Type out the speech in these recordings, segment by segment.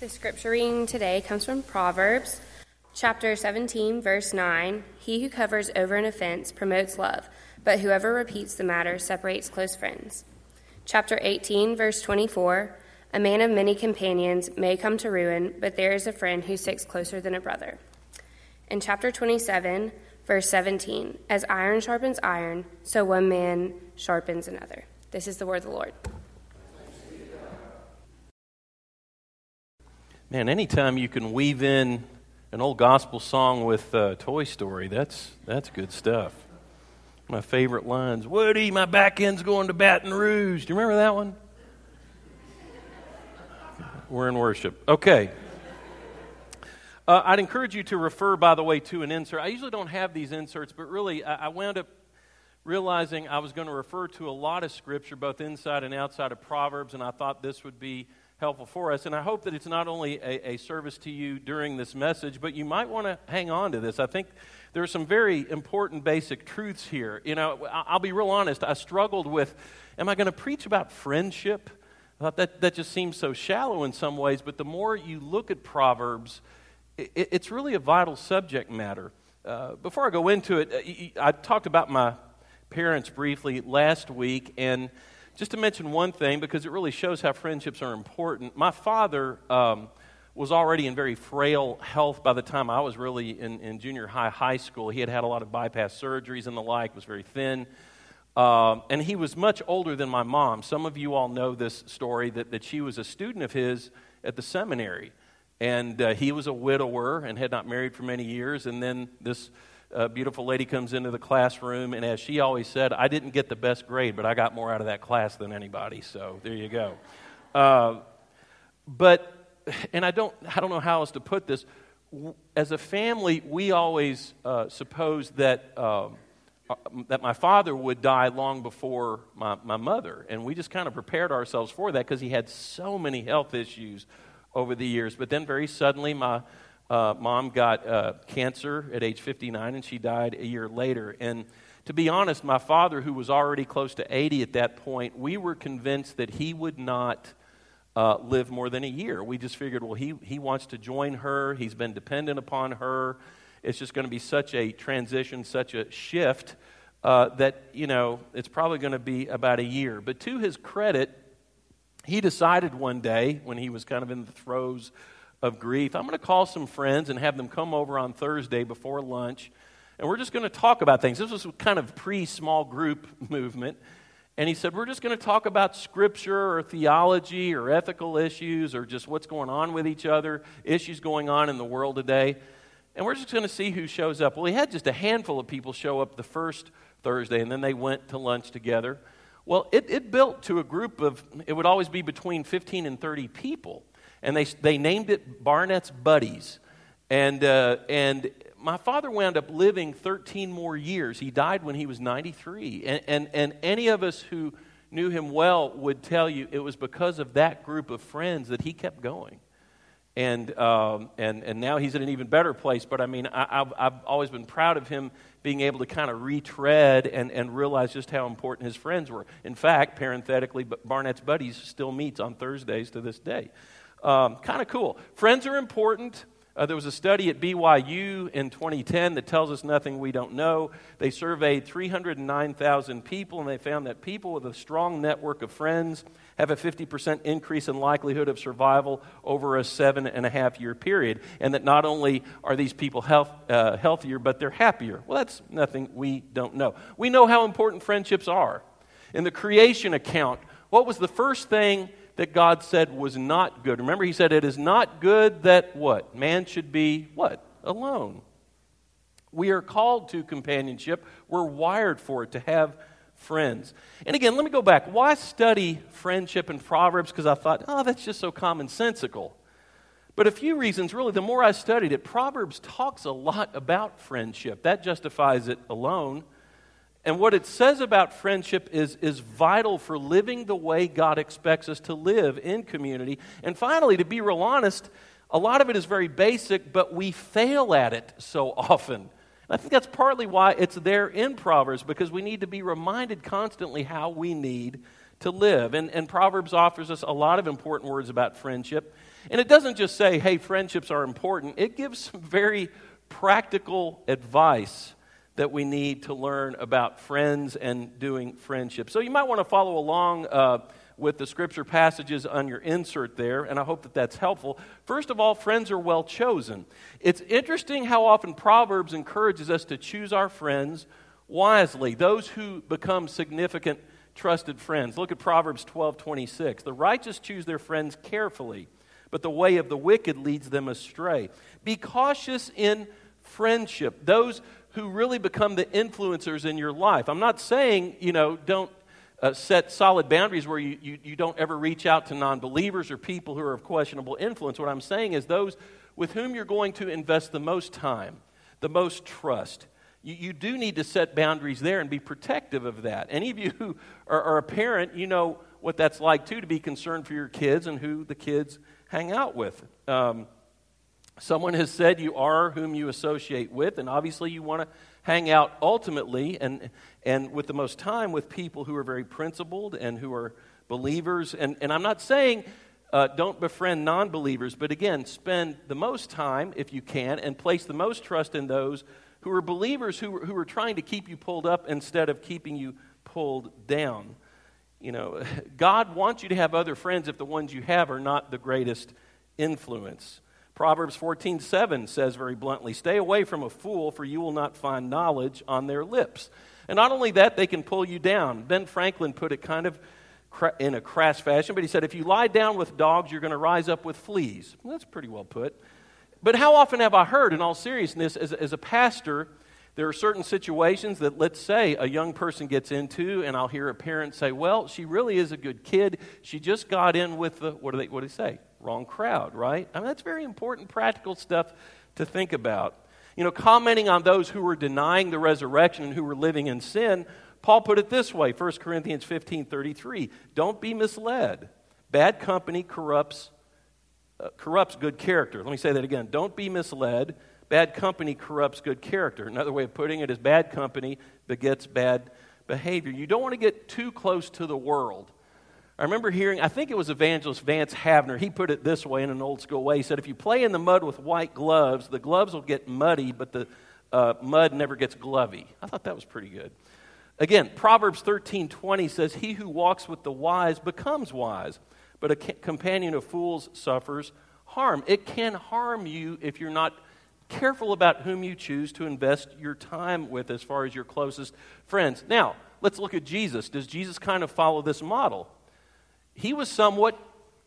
The scripture reading today comes from Proverbs chapter 17, verse 9. He who covers over an offense promotes love, but whoever repeats the matter separates close friends. Chapter 18, verse 24. A man of many companions may come to ruin, but there is a friend who sticks closer than a brother. In chapter 27, verse 17, as iron sharpens iron, so one man sharpens another. This is the word of the Lord. Man, anytime you can weave in an old gospel song with uh, Toy Story, that's, that's good stuff. My favorite lines Woody, my back end's going to Baton Rouge. Do you remember that one? We're in worship. Okay. Uh, I'd encourage you to refer, by the way, to an insert. I usually don't have these inserts, but really, I, I wound up realizing I was going to refer to a lot of scripture, both inside and outside of Proverbs, and I thought this would be helpful for us. And I hope that it's not only a, a service to you during this message, but you might want to hang on to this. I think there are some very important basic truths here. You know, I'll be real honest. I struggled with, am I going to preach about friendship? That, that just seems so shallow in some ways, but the more you look at Proverbs, it, it's really a vital subject matter. Uh, before I go into it, uh, I talked about my parents briefly last week, and just to mention one thing, because it really shows how friendships are important. My father um, was already in very frail health by the time I was really in, in, junior high, high school. He had had a lot of bypass surgeries and the like, was very thin. Um, and he was much older than my mom. Some of you all know this story that, that she was a student of his at the seminary. And uh, he was a widower and had not married for many years. And then this a beautiful lady comes into the classroom, and as she always said, I didn't get the best grade, but I got more out of that class than anybody. So there you go. Uh, but, and I don't, I don't know how else to put this. As a family, we always uh, supposed that, um, uh, that my father would die long before my, my mother. And we just kind of prepared ourselves for that because he had so many health issues over the years. But then very suddenly, my uh, mom got uh, cancer at age 59 and she died a year later. And to be honest, my father, who was already close to 80 at that point, we were convinced that he would not uh, live more than a year. We just figured, well, he, he wants to join her, he's been dependent upon her. It's just going to be such a transition, such a shift. Uh, that you know it's probably going to be about a year but to his credit he decided one day when he was kind of in the throes of grief. I'm going to call some friends and have them come over on Thursday before lunch, and we're just going to talk about things. This was kind of pre small group movement. And he said, We're just going to talk about scripture or theology or ethical issues or just what's going on with each other, issues going on in the world today. And we're just going to see who shows up. Well, he had just a handful of people show up the first Thursday, and then they went to lunch together. Well, it, it built to a group of, it would always be between 15 and 30 people and they, they named it Barnette's Buddies. And, uh, and my father wound up living 13 more years. He died when he was 93. And, and, and any of us who knew him well would tell you it was because of that group of friends that he kept going. And, um, and, and now he's in an even better place. But I mean, I, have I've always been proud of him being able to kind of retread and, and realize just how important his friends were. In fact, parenthetically, Barnette's Buddies still meets on Thursdays to this day. Um, kind of cool. Friends are important. Uh, there was a study at BYU in 2010 that tells us nothing we don't know. They surveyed 309,000 people, and they found that people with a strong network of friends have a 50% increase in likelihood of survival over a seven and a half year period. And that not only are these people health, uh, healthier, but they're happier. Well, that's nothing we don't know. We know how important friendships are. In the creation account, what was the first thing that God said was not good. Remember, He said, It is not good that what? Man should be what? Alone. We are called to companionship. We're wired for it, to have friends. And again, let me go back. Why study friendship and Proverbs? Because I thought, oh, that's just so commonsensical. But a few reasons, really, the more I studied it, Proverbs talks a lot about friendship. That justifies it alone. And what it says about friendship is, is vital for living the way God expects us to live in community. And finally, to be real honest, a lot of it is very basic, but we fail at it so often. I think that's partly why it's there in Proverbs, because we need to be reminded constantly how we need to live. And, and Proverbs offers us a lot of important words about friendship. And it doesn't just say, hey, friendships are important, it gives some very practical advice that we need to learn about friends and doing friendship. So you might want to follow along uh, with the scripture passages on your insert there, and I hope that that's helpful. First of all, friends are well chosen. It's interesting how often Proverbs encourages us to choose our friends wisely, those who become significant trusted friends. Look at Proverbs 12 26. The righteous choose their friends carefully, but the way of the wicked leads them astray. Be cautious in friendship. Those who really become the influencers in your life. I'm not saying, you know, don't uh, set solid boundaries where you, you, you don't ever reach out to non believers or people who are of questionable influence. What I'm saying is those with whom you're going to invest the most time, the most trust. You, you do need to set boundaries there and be protective of that. Any of you who are, are a parent, you know what that's like too to be concerned for your kids and who the kids hang out with. Um, Someone has said you are whom you associate with, and obviously you want to hang out ultimately and, and with the most time with people who are very principled and who are believers. And, and I'm not saying uh, don't befriend non believers, but again, spend the most time, if you can, and place the most trust in those who are believers who, who are trying to keep you pulled up instead of keeping you pulled down. You know, God wants you to have other friends if the ones you have are not the greatest influence. Proverbs 14 7 says very bluntly, Stay away from a fool, for you will not find knowledge on their lips. And not only that, they can pull you down. Ben Franklin put it kind of in a crass fashion, but he said, If you lie down with dogs, you're going to rise up with fleas. Well, that's pretty well put. But how often have I heard, in all seriousness, as, as a pastor, there are certain situations that, let's say, a young person gets into, and I'll hear a parent say, Well, she really is a good kid. She just got in with the, what do they, what do they say? Wrong crowd, right? I mean, that's very important practical stuff to think about. You know, commenting on those who were denying the resurrection and who were living in sin, Paul put it this way 1 Corinthians 15 33. Don't be misled. Bad company corrupts, uh, corrupts good character. Let me say that again. Don't be misled. Bad company corrupts good character. Another way of putting it is bad company begets bad behavior. You don't want to get too close to the world. I remember hearing, I think it was evangelist Vance Havner. He put it this way in an old school way. He said, If you play in the mud with white gloves, the gloves will get muddy, but the uh, mud never gets glovy. I thought that was pretty good. Again, Proverbs 13 20 says, He who walks with the wise becomes wise, but a companion of fools suffers harm. It can harm you if you're not careful about whom you choose to invest your time with as far as your closest friends. Now, let's look at Jesus. Does Jesus kind of follow this model? He was somewhat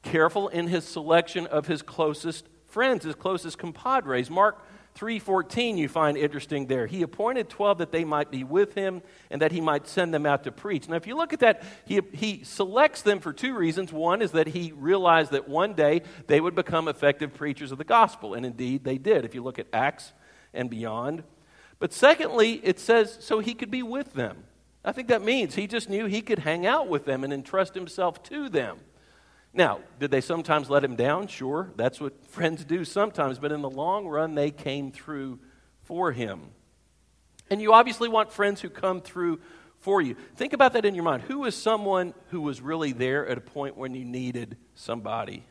careful in his selection of his closest friends, his closest compadres. Mark 3:14 you find interesting there. He appointed 12 that they might be with him and that he might send them out to preach. Now if you look at that, he, he selects them for two reasons. One is that he realized that one day they would become effective preachers of the gospel, and indeed they did. If you look at Acts and beyond. But secondly, it says so he could be with them. I think that means he just knew he could hang out with them and entrust himself to them. Now, did they sometimes let him down? Sure, that's what friends do sometimes, but in the long run, they came through for him. And you obviously want friends who come through for you. Think about that in your mind. Who is someone who was really there at a point when you needed somebody?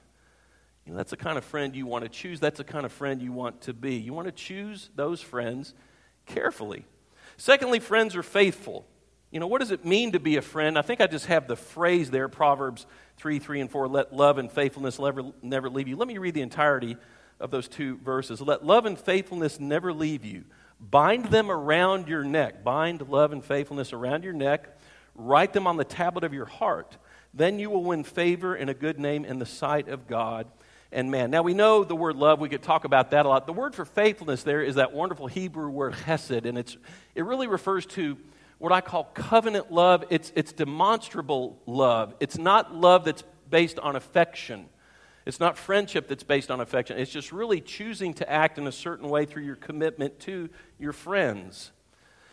You know, that's the kind of friend you want to choose. That's the kind of friend you want to be. You want to choose those friends carefully. Secondly, friends are faithful. You know, what does it mean to be a friend? I think I just have the phrase there, Proverbs 3, 3, and 4. Let love and faithfulness never, never leave you. Let me read the entirety of those two verses. Let love and faithfulness never leave you. Bind them around your neck. Bind love and faithfulness around your neck. Write them on the tablet of your heart. Then you will win favor and a good name in the sight of God and man. Now we know the word love, we could talk about that a lot. The word for faithfulness there is that wonderful Hebrew word chesed, and it's, it really refers to what I call covenant love. It's, it's demonstrable love. It's not love that's based on affection. It's not friendship that's based on affection. It's just really choosing to act in a certain way through your commitment to your friends.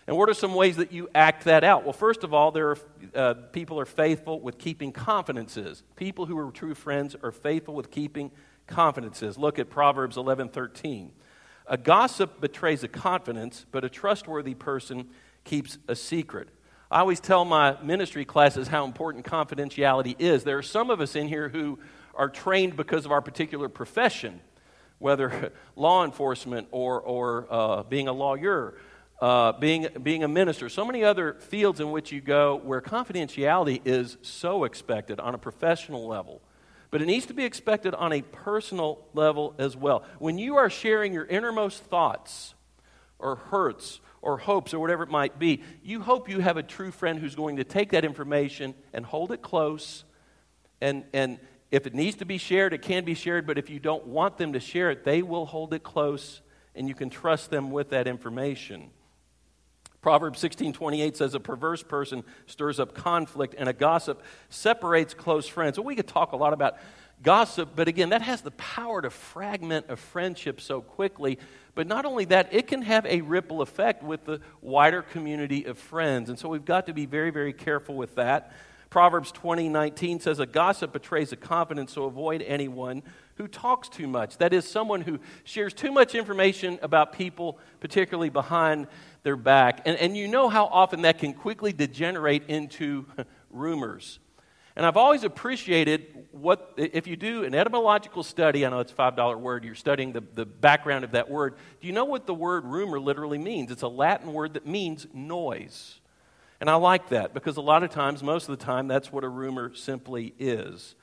And what are some ways that you act that out? Well, first of all, there are, uh, people are faithful with keeping confidences. People who are true friends are faithful with keeping confidences. Look at Proverbs 11:13. A gossip betrays a confidence, but a trustworthy person keeps a secret. I always tell my ministry classes how important confidentiality is. There are some of us in here who are trained because of our particular profession, whether law enforcement or, or uh, being a lawyer, uh, being, being a minister, so many other fields in which you go where confidentiality is so expected on a professional level. But it needs to be expected on a personal level as well. When you are sharing your innermost thoughts or hurts or hopes or whatever it might be, you hope you have a true friend who's going to take that information and hold it close. And, and if it needs to be shared, it can be shared. But if you don't want them to share it, they will hold it close and you can trust them with that information. Proverbs 16:28 says a perverse person stirs up conflict and a gossip separates close friends. Well, we could talk a lot about gossip, but again, that has the power to fragment a friendship so quickly. But not only that, it can have a ripple effect with the wider community of friends. And so we've got to be very, very careful with that. Proverbs 20:19 says a gossip betrays a confidence, so avoid anyone who talks too much. That is someone who shares too much information about people, particularly behind their back. And, and you know how often that can quickly degenerate into rumors. And I've always appreciated what, if you do an etymological study, I know it's a $5 word, you're studying the, the background of that word. Do you know what the word rumor literally means? It's a Latin word that means noise. And I like that because a lot of times, most of the time, that's what a rumor simply is.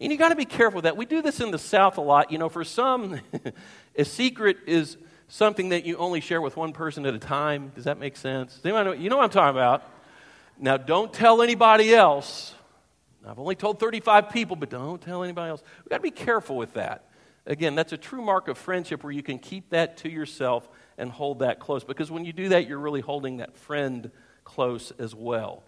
And you got to be careful with that. We do this in the South a lot. You know, for some, a secret is something that you only share with one person at a time. Does that make sense? Know, you know what I'm talking about. Now, don't tell anybody else. I've only told 35 people, but don't tell anybody else. We've got to be careful with that. Again, that's a true mark of friendship where you can keep that to yourself and hold that close. Because when you do that, you're really holding that friend close as well.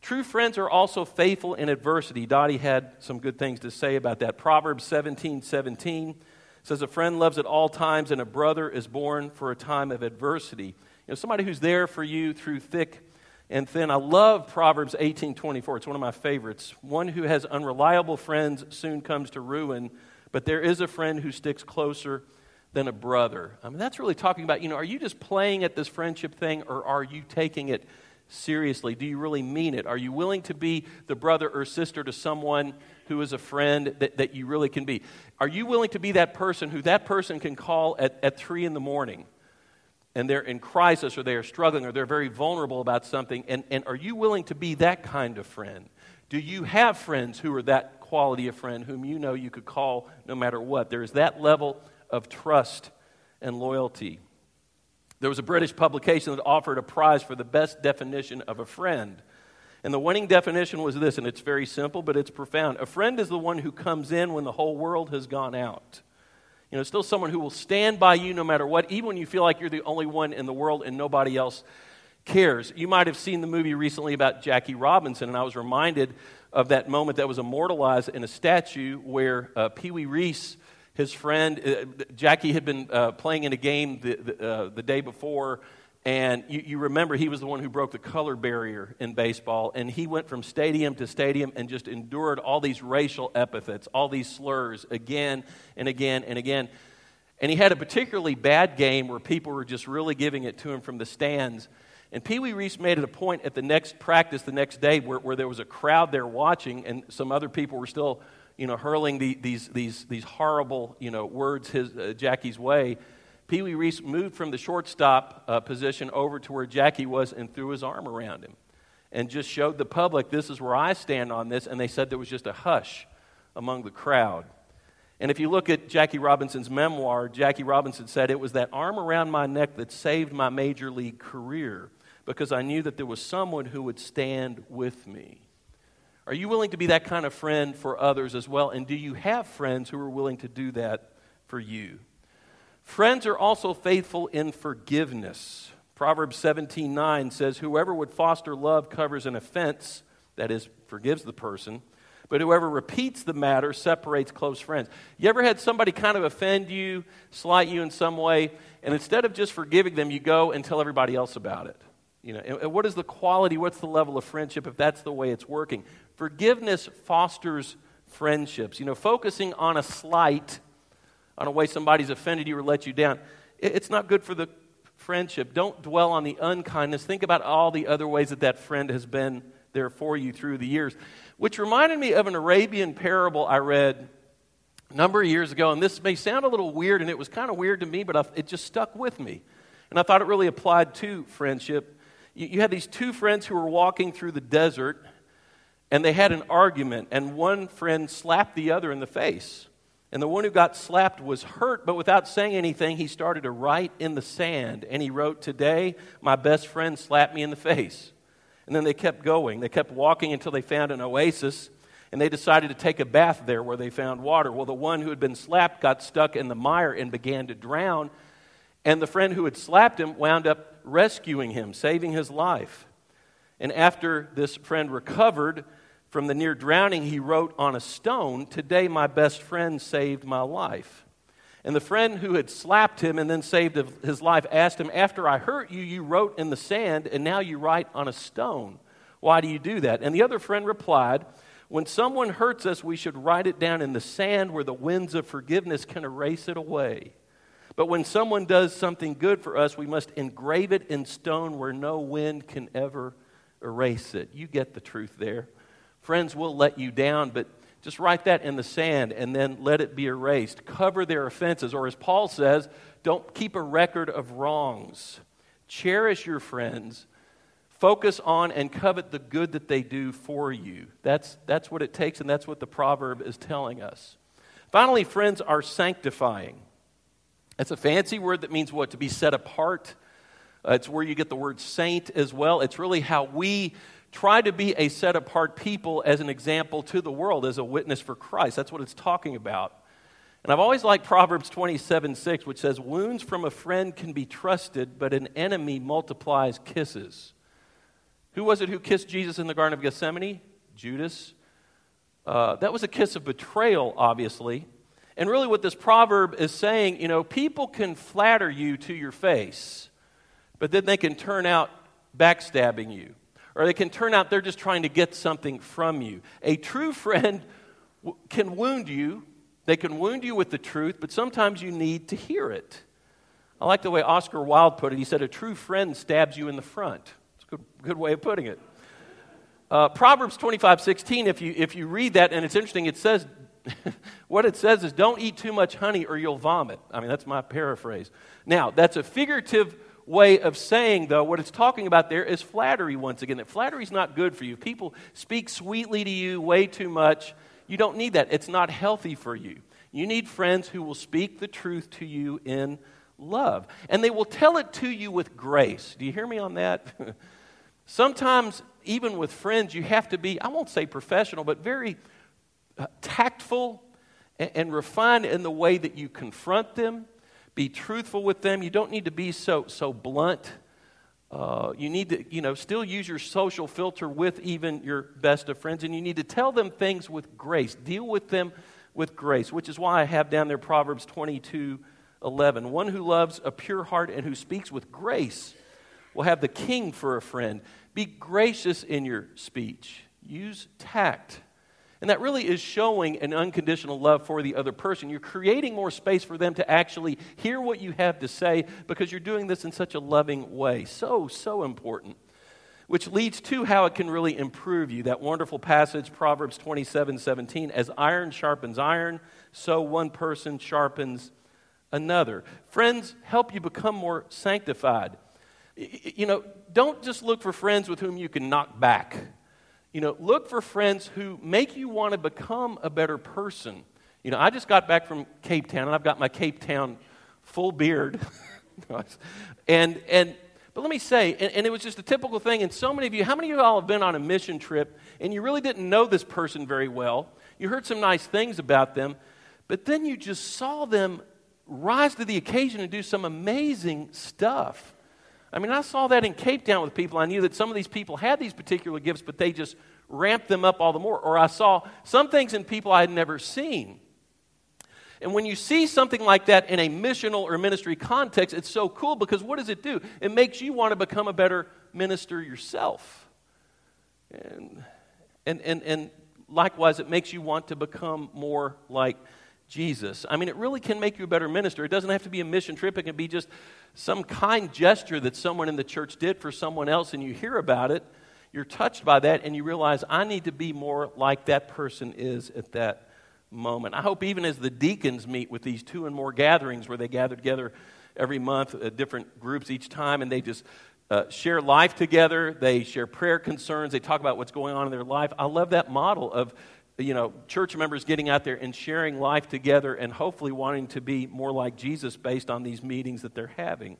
True friends are also faithful in adversity. Dottie had some good things to say about that. Proverbs 17 17 says, A friend loves at all times, and a brother is born for a time of adversity. You know, somebody who's there for you through thick and thin. I love Proverbs 18 24. It's one of my favorites. One who has unreliable friends soon comes to ruin, but there is a friend who sticks closer than a brother. I mean, that's really talking about, you know, are you just playing at this friendship thing or are you taking it seriously? Do you really mean it? Are you willing to be the brother or sister to someone who is a friend that, that you really can be? Are you willing to be that person who that person can call at, at three in the morning and they're in crisis or they are struggling or they're very vulnerable about something? And, and are you willing to be that kind of friend? Do you have friends who are that quality of friend whom you know you could call no matter what? There is that level of trust and loyalty. There was a British publication that offered a prize for the best definition of a friend. And the winning definition was this, and it's very simple, but it's profound. A friend is the one who comes in when the whole world has gone out. You know, still someone who will stand by you no matter what, even when you feel like you're the only one in the world and nobody else cares. You might have seen the movie recently about Jackie Robinson, and I was reminded of that moment that was immortalized in a statue where uh, Pee Wee Reese his friend, uh, Jackie had been uh, playing in a game the, the, uh, the day before, and you, you, remember he was the one who broke the color barrier in baseball, and he went from stadium to stadium and just endured all these racial epithets, all these slurs again and again and again. And he had a particularly bad game where people were just really giving it to him from the stands. And Pee Wee Reese made it a point at the next practice the next day where, where there was a crowd there watching, and some other people were still you know, hurling the, these, these, these horrible, you know, words his, uh, Jackie's way, Pee Wee Reese moved from the shortstop uh, position over to where Jackie was and threw his arm around him and just showed the public, this is where I stand on this. And they said there was just a hush among the crowd. And if you look at Jackie Robinson's memoir, Jackie Robinson said, It was that arm around my neck that saved my major league career because I knew that there was someone who would stand with me. Are you willing to be that kind of friend for others as well? And do you have friends who are willing to do that for you? Friends are also faithful in forgiveness. Proverbs 17 9 says, Whoever would foster love covers an offense, that is, forgives the person, but whoever repeats the matter separates close friends. You ever had somebody kind of offend you, slight you in some way, and instead of just forgiving them, you go and tell everybody else about it? You know, and what is the quality, what's the level of friendship if that's the way it's working? Forgiveness fosters friendships. You know, focusing on a slight, on a way somebody's offended you or let you down, it's not good for the friendship. Don't dwell on the unkindness. Think about all the other ways that that friend has been there for you through the years. Which reminded me of an Arabian parable I read a number of years ago, and this may sound a little weird, and it was kind of weird to me, but I, it just stuck with me. And I thought it really applied to friendship. You, you had these two friends who were walking through the desert, and they had an argument, and one friend slapped the other in the face. And the one who got slapped was hurt, but without saying anything, he started to write in the sand. And he wrote, Today, my best friend slapped me in the face. And then they kept going. They kept walking until they found an oasis and they decided to take a bath there where they found water. Well, the one who had been slapped got stuck in the mire and began to drown, and the friend who had slapped him wound up rescuing him, saving his life. And after this friend recovered from the near drowning, he wrote on a stone, Today my best friend saved my life. And the friend who had slapped him and then saved his life asked him, After I hurt you, you wrote in the sand, and now you write on a stone. Why do you do that? And the other friend replied, when someone hurts us, we should write it down in the sand where the winds of forgiveness can erase it away. But when someone does something good for us, we must engrave it in stone where no wind can ever erase it. You get the truth there. Friends will let you down, but just write that in the sand and then let it be erased. Cover their offenses. Or as Paul says, don't keep a record of wrongs. Cherish your friends Focus on and covet the good that they do for you. That's, that's what it takes, and that's what the proverb is telling us. Finally, friends are sanctifying. It's a fancy word that means what? To be set apart. Uh, it's where you get the word saint as well. It's really how we try to be a set apart people as an example to the world, as a witness for Christ. That's what it's talking about. And I've always liked Proverbs 27 6, which says, Wounds from a friend can be trusted, but an enemy multiplies kisses. Who was it who kissed Jesus in the Garden of Gethsemane? Judas. Uh, that was a kiss of betrayal, obviously. And really, what this proverb is saying, you know, people can flatter you to your face, but then they can turn out backstabbing you. Or they can turn out they're just trying to get something from you. A true friend can wound you. They can wound you with the truth, but sometimes you need to hear it. I like the way Oscar Wilde put it. He said, A true friend stabs you in the front. It's a good, good way of putting it. Uh, Proverbs 25, 16, if you, if you read that, and it's interesting, it says, what it says is, don't eat too much honey or you'll vomit. I mean, that's my paraphrase. Now, that's a figurative way of saying, though, what it's talking about there is flattery once again. That flattery is not good for you. People speak sweetly to you way too much. You don't need that. It's not healthy for you. You need friends who will speak the truth to you in love. And they will tell it to you with grace. Do you hear me on that? Sometimes, even with friends, you have to be, I won't say professional, but very uh, tactful and, and refined in the way that you confront them. Be truthful with them. You don't need to be so, so blunt. Uh, you need to, you know, still use your social filter with even your best of friends, and you need to tell them things with grace. Deal with them with grace, which is why I have down there Proverbs 22 11. One who loves a pure heart and who speaks with grace will have the king for a friend. Be gracious in your speech, use tact. And that really is showing an unconditional love for the other person. You're creating more space for them to actually hear what you have to say because you're doing this in such a loving way. So, so important. Which leads to how it can really improve you. That wonderful passage, Proverbs 27 17. As iron sharpens iron, so one person sharpens another. Friends help you become more sanctified. You know, don't just look for friends with whom you can knock back. You know, look for friends who make you want to become a better person. You know, I just got back from Cape Town and I've got my Cape Town full beard. and, and, but let me say, and, and, it was just a typical thing. And so many of you, how many of you all have been on a mission trip and you really didn't know this person very well? You heard some nice things about them, but then you just saw them rise to the occasion and do some amazing stuff. I mean, I saw that in Cape Town with people. I knew that some of these people had these particular gifts, but they just ramped them up all the more. Or I saw some things in people I had never seen. And when you see something like that in a missional or ministry context, it's so cool because what does it do? It makes you want to become a better minister yourself. And, and, and, and likewise, it makes you want to become more like Jesus. I mean, it really can make you a better minister. It doesn't have to be a mission trip, it can be just some kind gesture that someone in the church did for someone else, and you hear about it. You're touched by that, and you realize, I need to be more like that person is at that moment. I hope even as the deacons meet with these two and more gatherings where they gather together every month, uh, different groups each time, and they just uh, share life together. They share prayer concerns. They talk about what's going on in their life. I love that model of you know church members getting out there and sharing life together and hopefully wanting to be more like Jesus based on these meetings that they're having.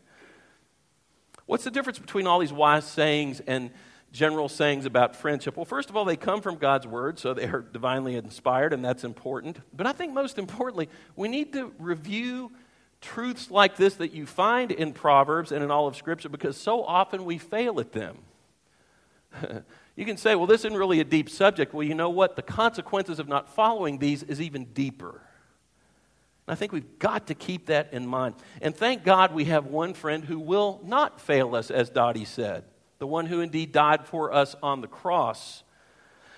What's the difference between all these wise sayings and general sayings about friendship? Well, first of all, they come from God's word, so they are divinely inspired, and that's important. But I think most importantly, we need to review truths like this that you find in Proverbs and in all of Scripture because so often we fail at them. you can say, well, this isn't really a deep subject. Well, you know what? The consequences of not following these is even deeper. And I think we've got to keep that in mind. And thank God we have one friend who will not fail us, as Dottie said, the one who indeed died for us on the cross.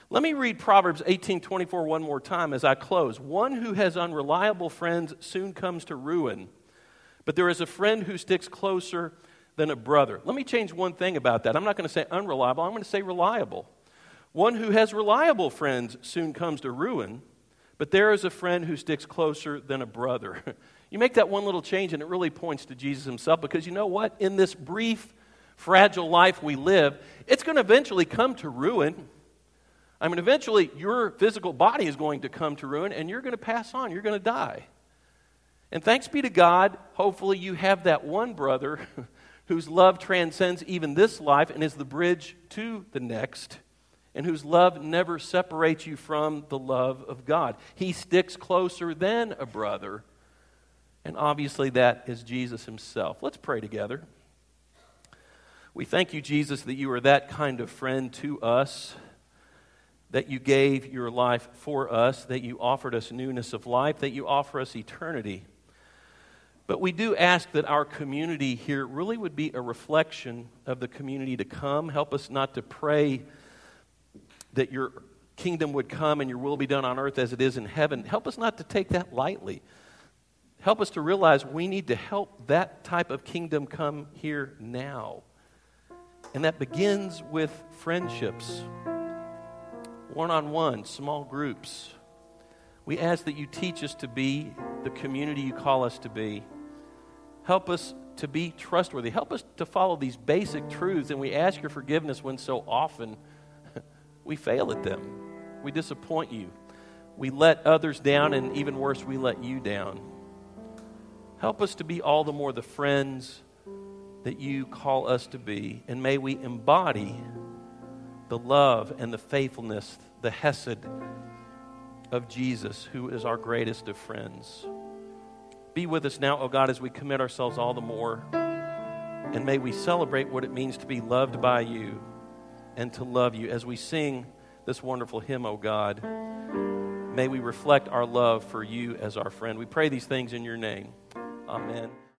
Let me read Proverbs 18:24 one more time as I close. One who has unreliable friends soon comes to ruin, but there is a friend who sticks closer than a brother. Let me change one thing about that. I'm not going to say unreliable, I'm going to say reliable. One who has reliable friends soon comes to ruin, but there is a friend who sticks closer than a brother. you make that one little change and it really points to Jesus himself because you know what? In this brief, fragile life we live, it's going to eventually come to ruin. I mean, eventually your physical body is going to come to ruin and you're going to pass on. You're going to die. And thanks be to God, hopefully you have that one brother whose love transcends even this life and is the bridge to the next, and whose love never separates you from the love of God. He sticks closer than a brother, and obviously that is Jesus himself. Let's pray together. We thank you, Jesus, that you are that kind of friend to us that you gave your life for us, that you offered us newness of life, that you offer us eternity. But we do ask that our community here really would be a reflection of the community to come. Help us not to pray that your kingdom would come and your will be done on earth as it is in heaven. Help us not to take that lightly. Help us to realize we need to help that type of kingdom come here now. And that begins with friendships one on one, small groups. We ask that you teach us to be the community you call us to be. Help us to be trustworthy. Help us to follow these basic truths, and we ask your forgiveness when so often we fail at them. We disappoint you. We let others down, and even worse, we let you down. Help us to be all the more the friends that you call us to be, and may we embody the love and the faithfulness, the hesed of Jesus, who is our greatest of friends. Be with us now, O oh God, as we commit ourselves all the more. And may we celebrate what it means to be loved by you and to love you as we sing this wonderful hymn, O oh God. May we reflect our love for you as our friend. We pray these things in your name. Amen.